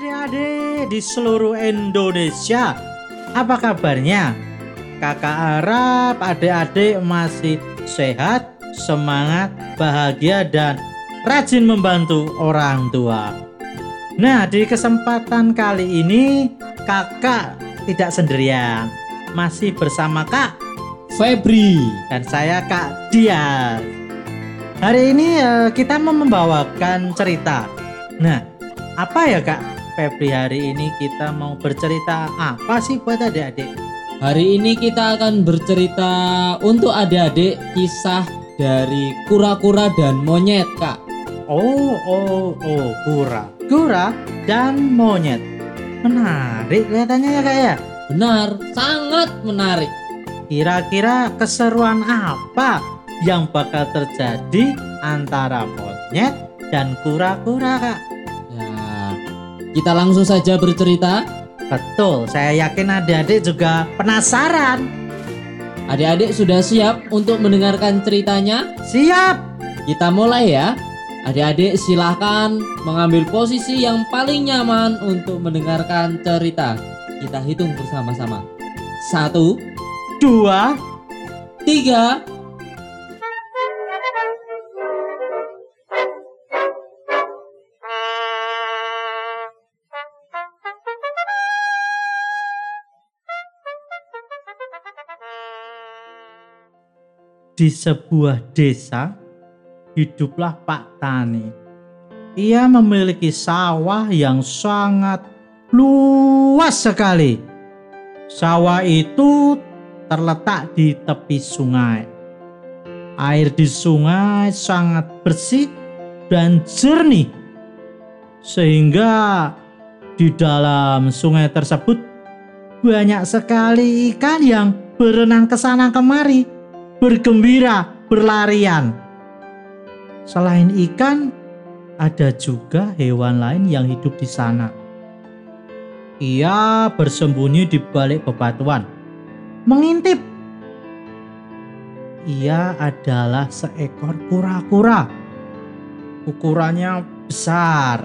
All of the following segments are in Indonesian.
adik-adik di seluruh Indonesia. Apa kabarnya? Kakak harap adik-adik masih sehat, semangat, bahagia, dan rajin membantu orang tua. Nah, di kesempatan kali ini kakak tidak sendirian. Masih bersama Kak Febri. dan saya Kak Dias. Hari ini eh, kita mau membawakan cerita. Nah, apa ya Kak Febri hari ini kita mau bercerita apa sih buat adik-adik? Hari ini kita akan bercerita untuk adik-adik kisah dari kura-kura dan monyet, Kak. Oh, oh, oh, kura, kura dan monyet. Menarik kelihatannya ya Kak ya. Benar, sangat menarik. Kira-kira keseruan apa yang bakal terjadi antara monyet dan kura-kura Kak? Kita langsung saja bercerita. Betul, saya yakin adik-adik juga penasaran. Adik-adik sudah siap untuk mendengarkan ceritanya? Siap? Kita mulai ya. Adik-adik silahkan mengambil posisi yang paling nyaman untuk mendengarkan cerita. Kita hitung bersama-sama. Satu, Dua, tiga, di sebuah desa hiduplah Pak Tani. Ia memiliki sawah yang sangat luas sekali. Sawah itu terletak di tepi sungai. Air di sungai sangat bersih dan jernih, sehingga di dalam sungai tersebut banyak sekali ikan yang berenang ke sana kemari bergembira, berlarian. Selain ikan, ada juga hewan lain yang hidup di sana. Ia bersembunyi di balik bebatuan, mengintip. Ia adalah seekor kura-kura. Ukurannya besar.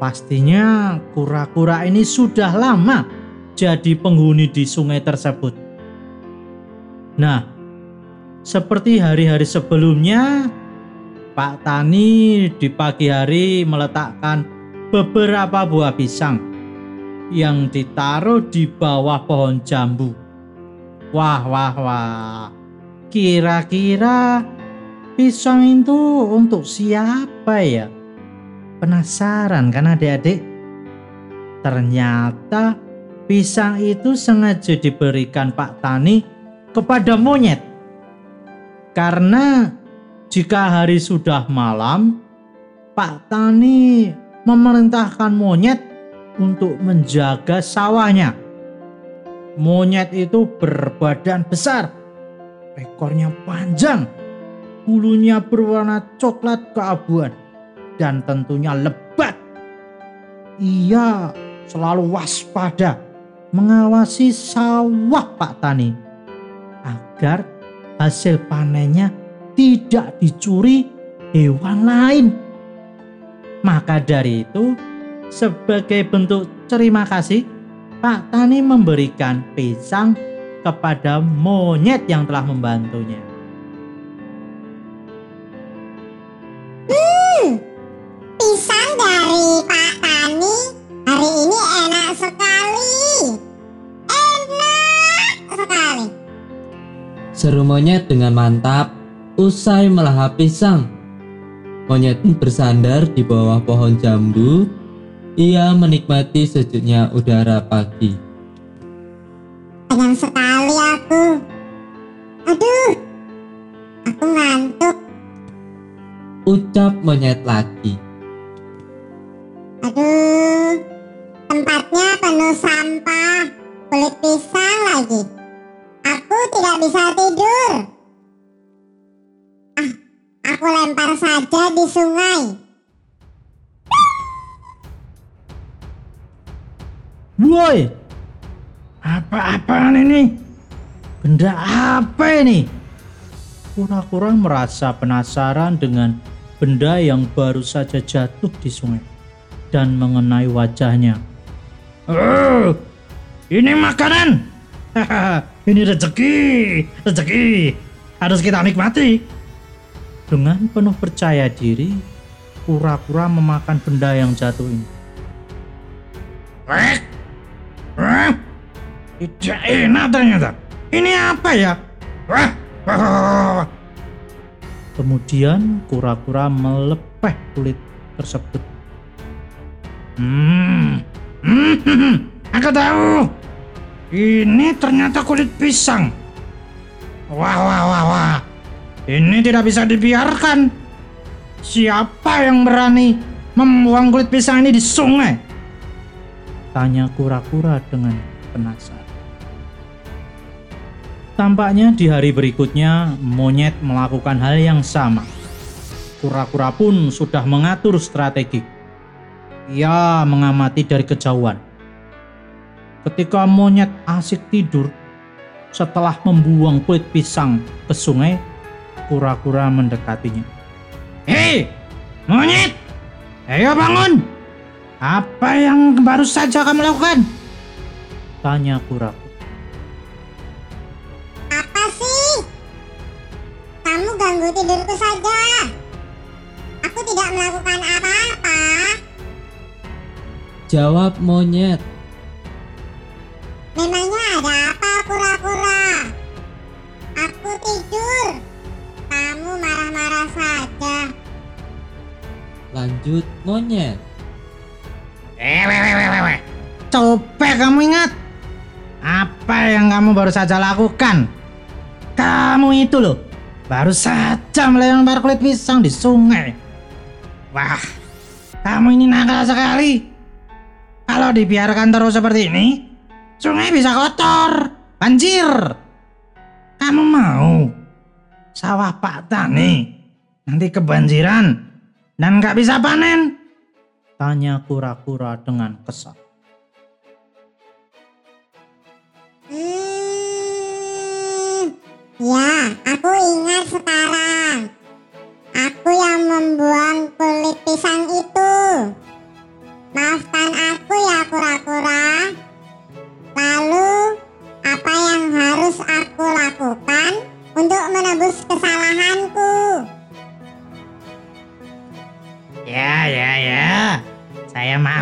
Pastinya kura-kura ini sudah lama jadi penghuni di sungai tersebut. Nah, seperti hari-hari sebelumnya, Pak Tani di pagi hari meletakkan beberapa buah pisang yang ditaruh di bawah pohon jambu. Wah, wah, wah. Kira-kira pisang itu untuk siapa ya? Penasaran kan adik-adik? Ternyata pisang itu sengaja diberikan Pak Tani kepada monyet. Karena jika hari sudah malam, Pak Tani memerintahkan monyet untuk menjaga sawahnya. Monyet itu berbadan besar, ekornya panjang, bulunya berwarna coklat keabuan, dan tentunya lebat. Ia selalu waspada mengawasi sawah Pak Tani agar hasil panennya tidak dicuri hewan lain. Maka dari itu, sebagai bentuk terima kasih, Pak Tani memberikan pisang kepada monyet yang telah membantunya. Seru monyet dengan mantap usai melahap pisang. Monyet bersandar di bawah pohon jambu. Ia menikmati sejuknya udara pagi. Kenyang sekali aku. Aduh, aku ngantuk. Ucap monyet lagi. Aduh, tempatnya penuh sampah, kulit pisang lagi. Aku tidak bisa tidur. Ah, aku lempar saja di sungai. Woi, apa-apaan ini? Benda apa ini? Kura-kura merasa penasaran dengan benda yang baru saja jatuh di sungai. dan mengenai wajahnya. Oh, ini makanan. ini rezeki, rezeki. Harus kita nikmati. Dengan penuh percaya diri, kura-kura memakan benda yang jatuh ini. Eh, eh, tidak enak ternyata. Ini apa ya? Wah. Kemudian kura-kura melepeh kulit tersebut. Hmm, hmm, hmm, hmm. aku tahu. Ini ternyata kulit pisang. Wah, wah, wah, wah. Ini tidak bisa dibiarkan. Siapa yang berani membuang kulit pisang ini di sungai? Tanya kura-kura dengan penasaran. Tampaknya di hari berikutnya monyet melakukan hal yang sama. Kura-kura pun sudah mengatur strategi. Ia mengamati dari kejauhan. Ketika monyet asik tidur, setelah membuang kulit pisang ke sungai, kura-kura mendekatinya. Hei, monyet! Ayo bangun! Apa yang baru saja kamu lakukan? Tanya kura-kura. Apa sih? Kamu ganggu tidurku saja. Aku tidak melakukan apa-apa. Jawab monyet. Monyet. Eh. Coba kamu ingat apa yang kamu baru saja lakukan? Kamu itu loh, baru saja melempar kulit pisang di sungai. Wah, kamu ini nakal sekali. Kalau dibiarkan terus seperti ini, sungai bisa kotor, banjir. Kamu mau sawah Pak Tani nanti kebanjiran dan nggak bisa panen? Tanya kura-kura dengan kesal. Hmm, ya, aku ingat sekarang. Aku yang membuang kulit pisang itu. Maafkan aku ya kura-kura. Lalu, apa yang harus aku lakukan untuk menebus kesalahanku?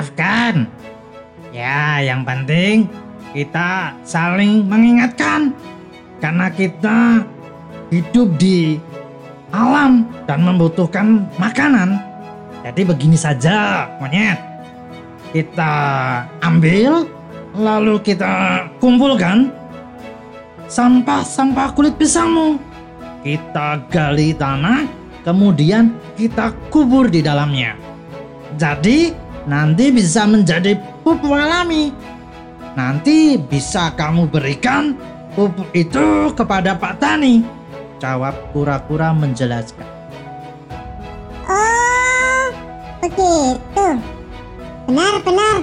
Saya maafkan. Ya, yang penting kita saling mengingatkan. Karena kita hidup di alam dan membutuhkan makanan. Jadi begini saja, monyet. Kita ambil, lalu kita kumpulkan sampah-sampah kulit pisangmu. Kita gali tanah, kemudian kita kubur di dalamnya. Jadi nanti bisa menjadi pupuk alami. Nanti bisa kamu berikan pupuk itu kepada Pak Tani. Jawab kura-kura menjelaskan. Oh, begitu. Benar-benar.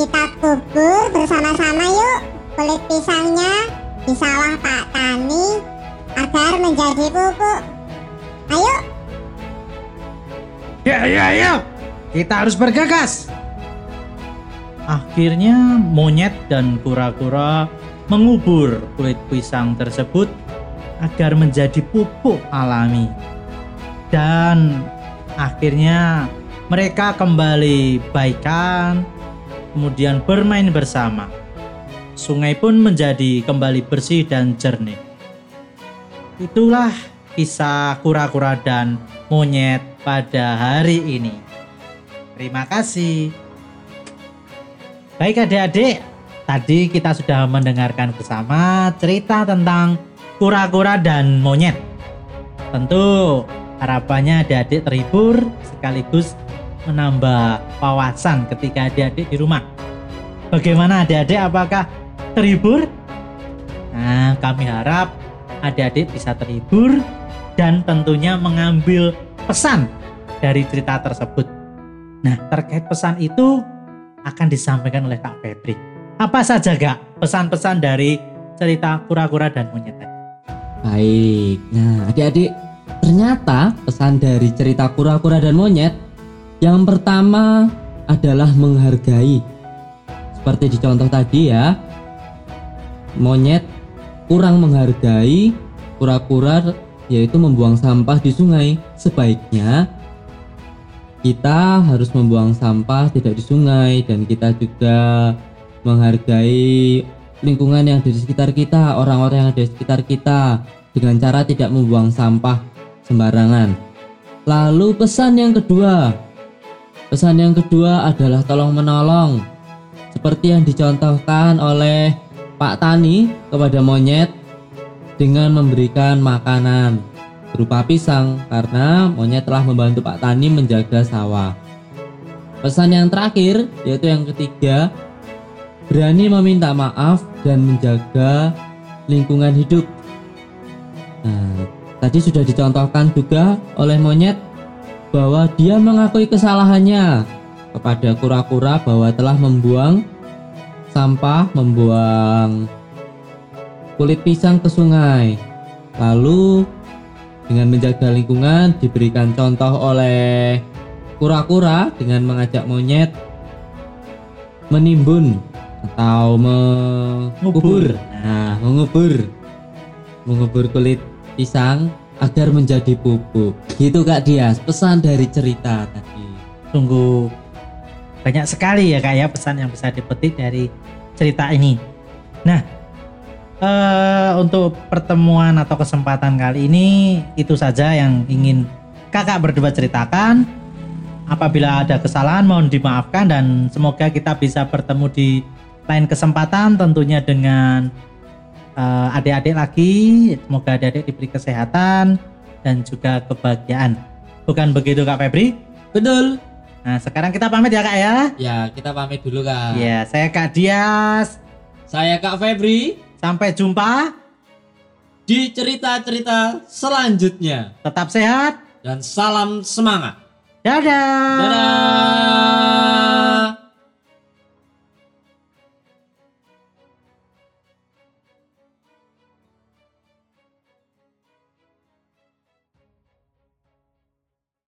Kita kubur bersama-sama yuk kulit pisangnya di sawah Pak Tani agar menjadi pupuk. Ayo, Ya, ya, ya. Kita harus bergegas. Akhirnya monyet dan kura-kura mengubur kulit pisang tersebut agar menjadi pupuk alami. Dan akhirnya mereka kembali baikan, kemudian bermain bersama. Sungai pun menjadi kembali bersih dan jernih. Itulah kisah kura-kura dan monyet pada hari ini. Terima kasih. Baik adik-adik, tadi kita sudah mendengarkan bersama cerita tentang kura-kura dan monyet. Tentu harapannya adik-adik terhibur sekaligus menambah wawasan ketika adik-adik di rumah. Bagaimana adik-adik apakah terhibur? Nah, kami harap adik-adik bisa terhibur dan tentunya mengambil pesan dari cerita tersebut. Nah, terkait pesan itu akan disampaikan oleh Kak Febri. Apa saja Kak pesan-pesan dari cerita kura-kura dan monyet tadi? Baik. Nah, adik-adik, ternyata pesan dari cerita kura-kura dan monyet yang pertama adalah menghargai. Seperti di contoh tadi ya, monyet kurang menghargai kura-kura yaitu membuang sampah di sungai. Sebaiknya kita harus membuang sampah tidak di sungai dan kita juga menghargai lingkungan yang di sekitar kita, orang-orang yang ada di sekitar kita dengan cara tidak membuang sampah sembarangan. Lalu pesan yang kedua. Pesan yang kedua adalah tolong menolong. Seperti yang dicontohkan oleh Pak Tani kepada monyet dengan memberikan makanan berupa pisang karena monyet telah membantu Pak Tani menjaga sawah. Pesan yang terakhir yaitu yang ketiga, berani meminta maaf dan menjaga lingkungan hidup. Nah, tadi sudah dicontohkan juga oleh monyet bahwa dia mengakui kesalahannya kepada kura-kura bahwa telah membuang sampah, membuang kulit pisang ke sungai. Lalu dengan menjaga lingkungan diberikan contoh oleh kura-kura dengan mengajak monyet menimbun atau mengubur. Nah, mengubur. Mengubur kulit pisang agar menjadi pupuk. Gitu Kak Dias, pesan dari cerita tadi. Sungguh banyak sekali ya kak ya pesan yang bisa dipetik dari cerita ini. Nah, eh, untuk pertemuan atau kesempatan kali ini itu saja yang ingin kakak berdua ceritakan. Apabila ada kesalahan mohon dimaafkan dan semoga kita bisa bertemu di lain kesempatan tentunya dengan eh, adik-adik lagi. Semoga adik-adik diberi kesehatan dan juga kebahagiaan. Bukan begitu Kak Febri? Betul. Nah sekarang kita pamit ya Kak ya. Ya, kita pamit dulu Kak. Ya, saya Kak Dias. Saya Kak Febri Sampai jumpa. di cerita-cerita selanjutnya. Tetap sehat. Dan salam semangat. Dadah. Dadah.